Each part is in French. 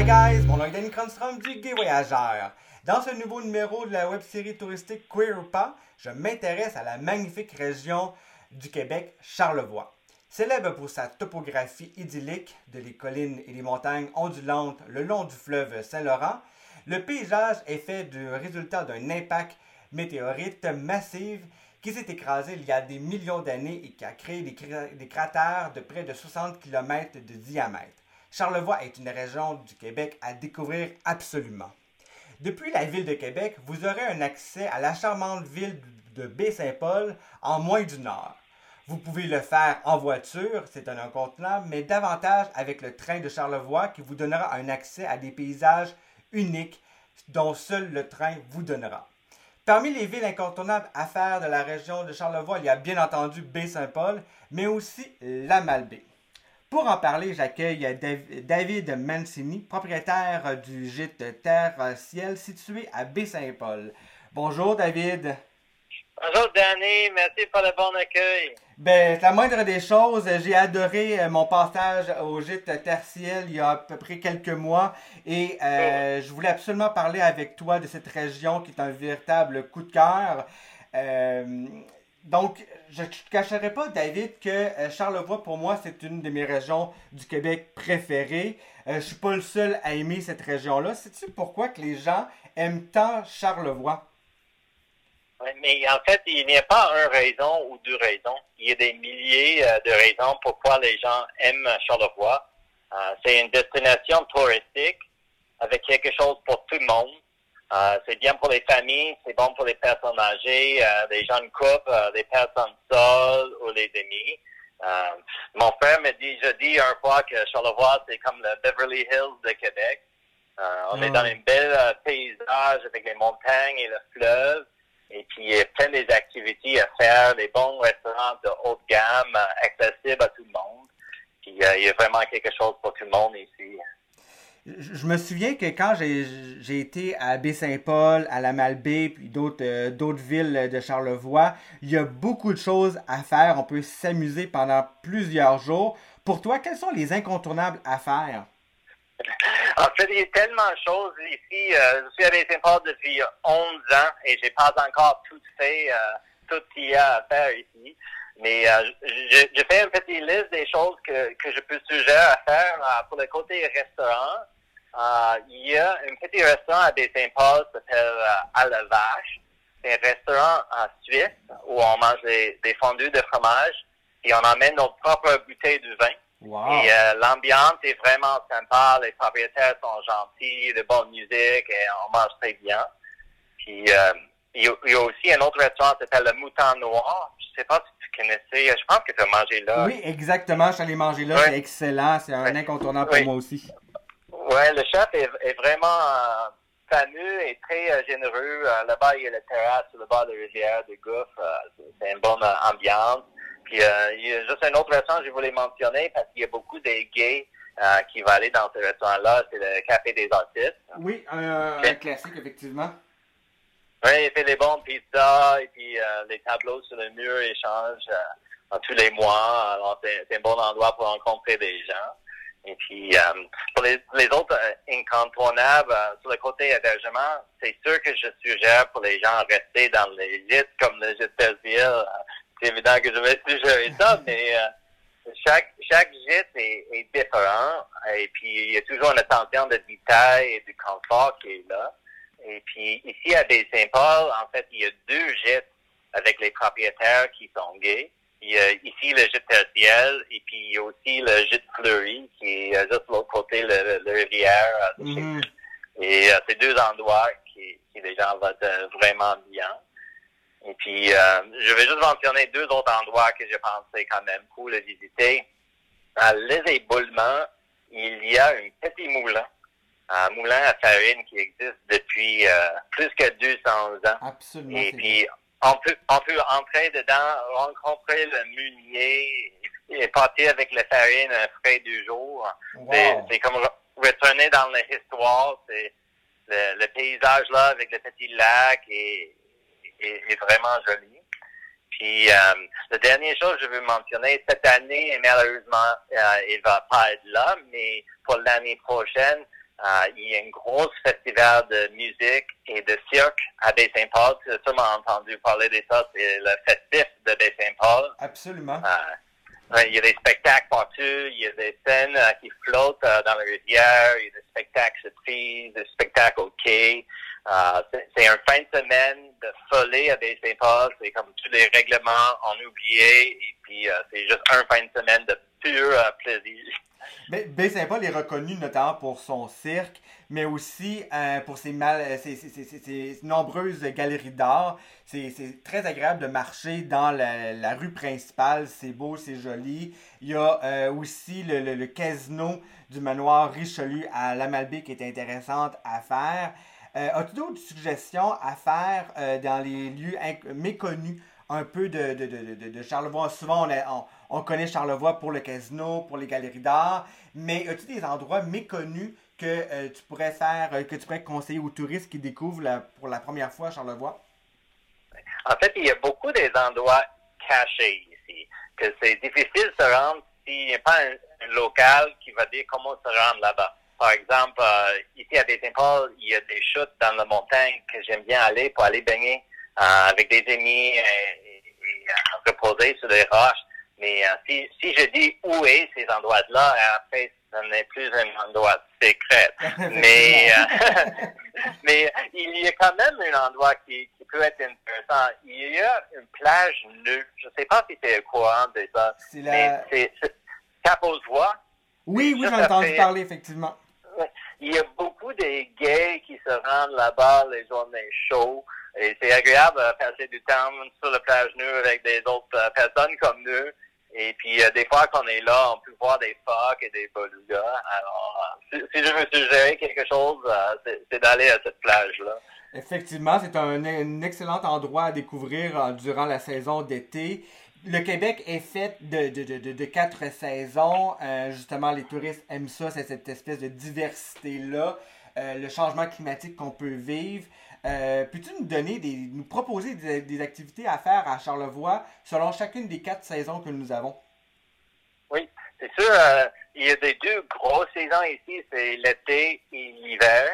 Hi guys, mon nom est Danny du Gay Voyageur. Dans ce nouveau numéro de la web-série touristique Queer ou pas, je m'intéresse à la magnifique région du Québec, Charlevoix. Célèbre pour sa topographie idyllique de les collines et les montagnes ondulantes le long du fleuve Saint-Laurent, le paysage est fait du résultat d'un impact météorite massif qui s'est écrasé il y a des millions d'années et qui a créé des cratères de près de 60 km de diamètre. Charlevoix est une région du Québec à découvrir absolument. Depuis la ville de Québec, vous aurez un accès à la charmante ville de Baie-Saint-Paul en moins d'une heure. Vous pouvez le faire en voiture, c'est un incontournable, mais davantage avec le train de Charlevoix qui vous donnera un accès à des paysages uniques dont seul le train vous donnera. Parmi les villes incontournables à faire de la région de Charlevoix, il y a bien entendu Baie-Saint-Paul, mais aussi la Malbaie. Pour en parler, j'accueille David Mancini, propriétaire du gîte Terre-Ciel situé à Baie-Saint-Paul. Bonjour David. Bonjour Danny, merci pour le bon accueil. Ben, la moindre des choses, j'ai adoré euh, mon passage au gîte Terre-Ciel il y a à peu près quelques mois et euh, je voulais absolument parler avec toi de cette région qui est un véritable coup de cœur. Euh, donc, je ne te cacherai pas, David, que euh, Charlevoix, pour moi, c'est une de mes régions du Québec préférées. Euh, je suis pas le seul à aimer cette région-là. Sais-tu pourquoi les gens aiment tant Charlevoix? Mais en fait, il n'y a pas une raison ou deux raisons. Il y a des milliers euh, de raisons pourquoi les gens aiment Charlevoix. c'est une destination touristique avec quelque chose pour tout le monde. Euh, c'est bien pour les familles, c'est bon pour les personnes âgées, euh, les jeunes couples, euh, les personnes seules ou les amis. mon frère me dit, je dis un fois que Charlevoix, c'est comme le Beverly Hills de Québec. on est dans un bel paysage avec les montagnes et le fleuve. Et puis, il y a plein des activités à faire, des bons restaurants de haute gamme, accessibles à tout le monde. Puis, il y a vraiment quelque chose pour tout le monde ici je me souviens que quand j'ai été à Baie-Saint-Paul, à la Malbaie, puis d'autres euh, d'autres villes de Charlevoix, il y a beaucoup de choses à faire. On peut s'amuser pendant plusieurs jours. Pour toi, quels sont les incontournables à faire? En fait, il y a tellement de choses ici. Euh, je suis à Baie-Saint-Paul depuis 11 ans et j'ai pas encore tout fait, euh, tout ce qu'il y a à faire ici. Mais j'ai fait une petite liste des choses que, que je peux suggérer à faire pour le côté restaurant. Euh, il y a un petit restaurant à Baie-Saint-Paul qui s'appelle euh, À la Vache. C'est un restaurant en Suisse où on mange des, des fondus de fromage et on emmène nos propres bouteilles de vin. Et euh, l'ambiance est vraiment sympa, les propriétaires sont gentils, de bonne musique et on mange très bien. Puis il, y a, aussi un autre restaurant qui s'appelle le Mouton Noir. Je sais pas si connaissais, je pense que tu as mangé là. Oui, exactement, je suis allé manger là, c'est excellent, c'est un incontournable pour moi aussi. Ouais, le chef est, vraiment euh, fameux et très euh, généreux. Euh, là-bas, il y a la terrasse sur le bord de la rivière de Gouffre. c'est une bonne ambiance. Puis il y a juste un autre restaurant que je voulais mentionner parce qu'il y a beaucoup de gays qui vont aller dans ce restaurant-là. C'est le Café des Artistes. Oui, un, classique, effectivement. Oui, il fait des bonnes pizzas et puis les tableaux sur le mur échangent tous les mois. Alors, c'est un bon endroit pour rencontrer des gens. Et puis, euh, pour les, les autres euh, incontournables, euh, sur le côté hébergement, c'est sûr que je suggère pour les gens rester dans les gîtes comme le gîte Percival. c'est évident que je vais suggérer ça, mais chaque chaque gîte est, est, différent. Et puis, il y a toujours une attention de détail et de confort qui est là. Et puis, ici à Baie-Saint-Paul, en fait, il y a deux gîtes avec les propriétaires qui sont gays. Il y a ici le gîte tertiel et puis il y a aussi le gîte fleuri qui est euh, juste de l'autre côté le, le rivière. Euh, mm-hmm. Et euh, c'est deux endroits qui, qui les gens vont vraiment bien. Et puis je vais juste mentionner deux autres endroits que je pense c'est quand même cool à visiter. À Les Éboulements, il y a un petit moulin, un moulin à farine qui existe depuis plus que 200 ans. Absolument. Et puis on peut, on peut entrer dedans, rencontrer le munier et partir avec la farine frais du jour. C'est comme retourner dans l'histoire. C'est le, paysage là avec le petit lac est, est, vraiment joli. Puis euh, la dernière chose que je veux mentionner, cette année, malheureusement, euh, il va pas être là, mais pour l'année prochaine, Euh, il y a un gros festival de musique et de cirque à Baie-Saint-Paul. Tu as sûrement entendu parler de ça. C'est le festif de Baie-Saint-Paul. Absolument. Euh, il y a des spectacles partout. Il y a des scènes euh, qui flottent dans la rivière. Il y a des spectacles surprises, des spectacles au quai. c'est un fin de semaine de folie à Baie-Saint-Paul. C'est comme tous les règlements en oublié. Et puis, c'est juste un fin de semaine de pur plaisir. Baie-Saint-Paul est reconnu notamment pour son cirque, mais aussi euh, pour euh, ses, nombreuses galeries d'art. C'est très agréable de marcher dans la, rue principale. C'est beau, c'est joli. Il y a euh, aussi le, casino du manoir Richelieu à La Malbaie qui est intéressante à faire. As-tu d'autres suggestions à faire dans les lieux méconnus un peu de, Charlevoix? Souvent, on, on on connaît Charlevoix pour le casino, pour les galeries d'art, mais as-tu des endroits méconnus que euh, tu pourrais faire, euh, que tu pourrais conseiller aux touristes qui découvrent pour la première fois Charlevoix? En fait, il y a beaucoup des endroits cachés ici, que c'est difficile de se rendre s'il n'y a pas un, local qui va dire comment se rendre là-bas. Par exemple, euh, ici à Saint-Paul, il y a des chutes dans la montagne que j'aime bien aller pour aller baigner avec des amis et, reposer sur des roches. Mais euh, si, si je dis où est ces endroits-là, après, ce n'est plus un endroit secret. mais, euh, mais il y a quand même un endroit qui, qui, peut être intéressant. Il y a une plage nue. Je ne sais pas si tu es au courant de ça. C'est la... c'est. Oui, oui, j'en entendu parler, effectivement. Il y a beaucoup de gays qui se rendent là-bas les journées chaudes. Et c'est agréable de passer du temps sur la plage nue avec des autres euh, personnes comme nous. Et puis, euh, des fois qu'on est là, on peut voir des phoques et des belugas. Alors, euh, si, je veux suggérer quelque chose, euh, c'est d'aller à cette plage-là. Effectivement, c'est un, excellent endroit à découvrir durant la saison d'été. Le Québec est fait de, de, quatre saisons. justement, les touristes aiment ça, c'est cette espèce de diversité-là. le changement climatique qu'on peut vivre. Euh, Peux-tu nous donner des, nous proposer des, activités à faire à Charlevoix selon chacune des quatre saisons que nous avons? Oui, c'est sûr. Euh, il y a des deux grosses saisons ici, c'est l'été et l'hiver.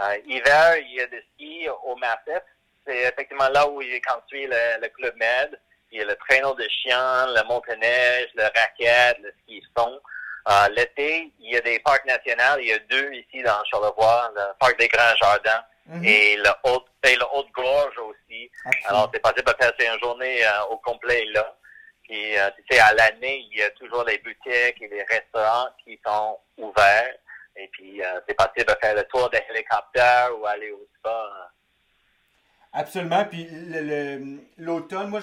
Euh, hiver, il y a des ski au Massif. C'est effectivement là où il est construit le, Club Med. Il y a le traîneau de chien, le montagne-neige, le raquette, le ski son. Euh, l'été, il y a des parcs nationaux. Il y a deux ici dans Charlevoix, le parc des Grands Jardins Mhm. Et le haute, et le haute-gorge aussi. Alors, c'est possible de passer une journée euh, au complet là. Puis, euh, tu sais, à l'année, il y a toujours les boutiques et les restaurants qui sont ouverts. Et puis, euh, c'est possible de faire le tour des hélicoptères ou aller au spa. Absolument. Puis l'automne, moi,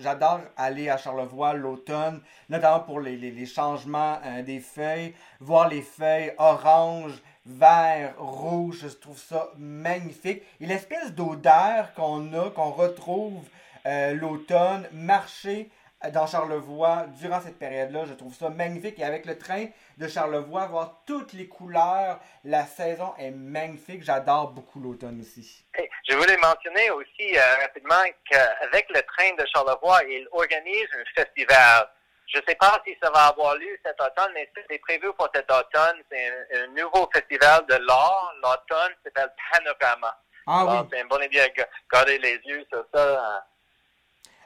j'adore aller à Charlevoix l'automne, notamment pour les, les, les changements des feuilles, voir les feuilles orange, vert, rouge. Je trouve ça magnifique. Et l'espèce d'odeur qu'on a, qu'on retrouve euh, l'automne, marcher dans Charlevoix durant cette période-là, je trouve ça magnifique. Et avec le train de Charlevoix, voir toutes les couleurs, la saison est magnifique. J'adore beaucoup l'automne aussi. Je voulais mentionner aussi euh, rapidement qu'avec le train de Charlevoix, il organise un festival je ne sais pas si ça va avoir lieu cet automne, mais c'est prévu pour cet automne. C'est un, nouveau festival de l'art. L'automne s'appelle Panorama. Ah oui. C'est une bonne idée de garder les yeux sur ça. Hein.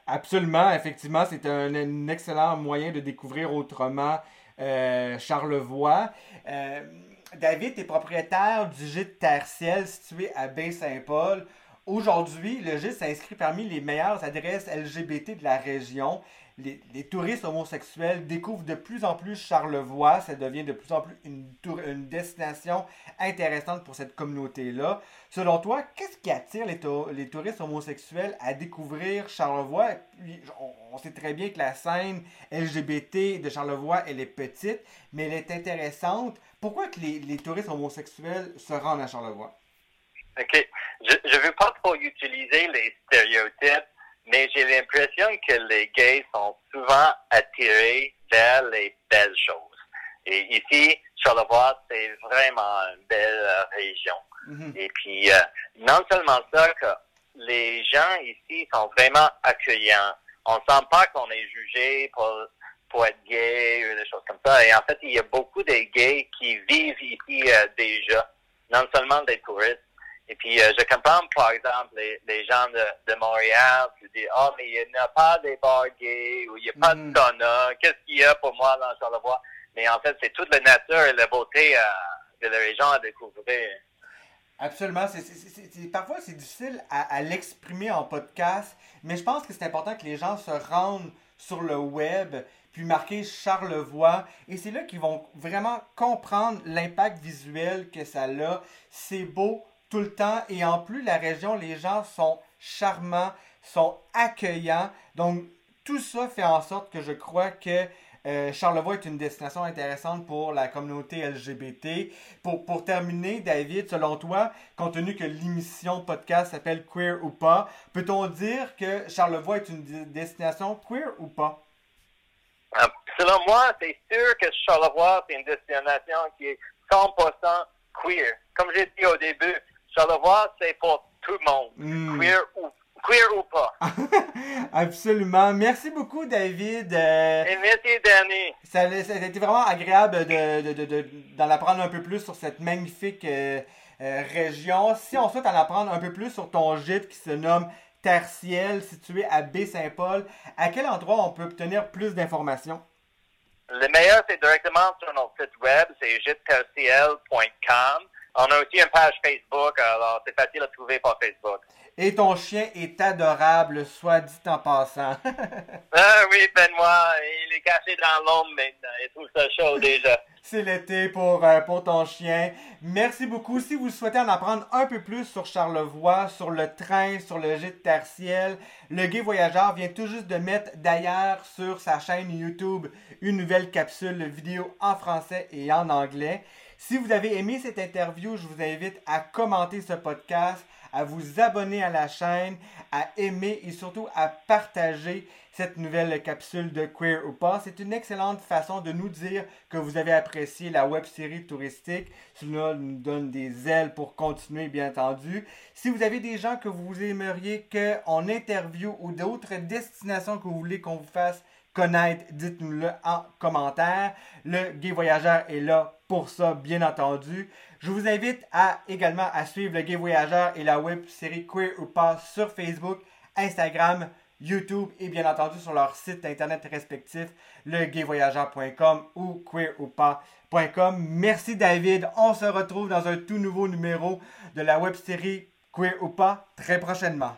Absolument, effectivement, c'est un, excellent moyen de découvrir autrement euh, Charlevoix. Euh, David est propriétaire du gîte Terre-Ciel situé à Baie-Saint-Paul. Aujourd'hui, le gîte s'inscrit parmi les meilleures adresses LGBT de la région les, touristes homosexuels découvrent de plus en plus Charlevoix. Ça devient de plus en plus une, destination intéressante pour cette communauté-là. Selon toi, qu'est-ce qui attire les, les, touristes homosexuels à découvrir Charlevoix? on, sait très bien que la scène LGBT de Charlevoix, elle est petite, mais elle est intéressante. Pourquoi que les, les touristes homosexuels se rendent à Charlevoix? OK. Je ne veux pas trop utiliser les stéréotypes mais j'ai l'impression que les gays sont souvent attirés vers les belles choses. Et ici, Charlevoix, c'est vraiment une belle euh, région. Mm-hmm. Et puis, euh, non seulement ça, que les gens ici sont vraiment accueillants. On sent pas qu'on est jugé pour, pour être gay ou des choses comme ça. Et en fait, il y a beaucoup de gays qui vivent ici euh, déjà. non seulement des touristes. Et puis, euh, je comprends, par exemple, les, les gens de, de Montréal qui disent, oh, mais il n'y a pas des bars gays ou il n'y a pas de sauna. Qu'est-ce qu'il y a pour moi dans Charlevoix? Mais en fait, c'est toute la nature et la beauté euh, de la région à découvrir. Absolument. C'est- parfois, c'est difficile à, à l'exprimer en podcast, mais je pense que c'est important que les gens se rendent sur le web, puis marquer Charlevoix, et c'est là qu'ils vont vraiment comprendre l'impact visuel que ça a. C'est beau tout le temps, et en plus, la région, les gens sont charmants, sont accueillants, donc tout ça fait en sorte que je crois que euh, Charlevoix est une destination intéressante pour la communauté LGBT. Pour, pour terminer, David, selon toi, compte tenu que l'émission podcast s'appelle Queer ou pas, peut-on dire que Charlevoix est une destination queer ou pas? Euh, selon moi, c'est sûr que Charlevoix, c'est une destination qui est 100% queer. Comme j'ai dit au début, Charlevoix, c'est pour tout le monde. Hmm. Queer, ou, queer ou pas. Absolument. Merci beaucoup, David. Euh, Et merci, Danny. Ça, a- ça a été vraiment agréable de, de- de- de- d'en apprendre un peu plus sur cette magnifique euh, euh, région. Si on souhaite en apprendre un peu plus sur ton gîte qui se nomme Terciel, situé à Baie-Saint-Paul, à quel endroit on peut obtenir plus d'informations? Le meilleur, c'est directement sur notre site web, c'est giteterciel.com. On a aussi une page Facebook, alors c'est facile à trouver par Facebook. Et ton chien est adorable, soit dit en passant. Ah oui, Benoît, il est caché dans l'ombre maintenant. Il trouve ça chaud déjà. C'est l'été pour, euh, pour ton chien. Merci beaucoup. Si vous souhaitez en apprendre un peu plus sur Charlevoix, sur le train, sur le gîte tertiel, le Gay Voyageur vient tout juste de mettre d'ailleurs sur sa chaîne YouTube une nouvelle capsule vidéo en français et en anglais. Si vous avez aimé cette interview, je vous invite à commenter ce podcast, à vous abonner à la chaîne, à aimer et surtout à partager cette nouvelle capsule de Queer ou pas. C'est une excellente façon de nous dire que vous avez apprécié la web série touristique. Cela nous donne des ailes pour continuer, bien entendu. Si vous avez des gens que vous aimeriez qu'on interviewe ou d'autres destinations que vous voulez qu'on vous fasse connaître, dites-nous-le en commentaire. Le Gay Voyageur est là pour ça, bien entendu. Je vous invite également à suivre le Gay Voyageur et la web série Queer ou pas sur Facebook, Instagram, YouTube et bien entendu sur leur site internet respectif, legayvoyageur.com ou queeroupas.com. Merci David. On se retrouve dans un tout nouveau numéro de la web série Queer ou pas très prochainement.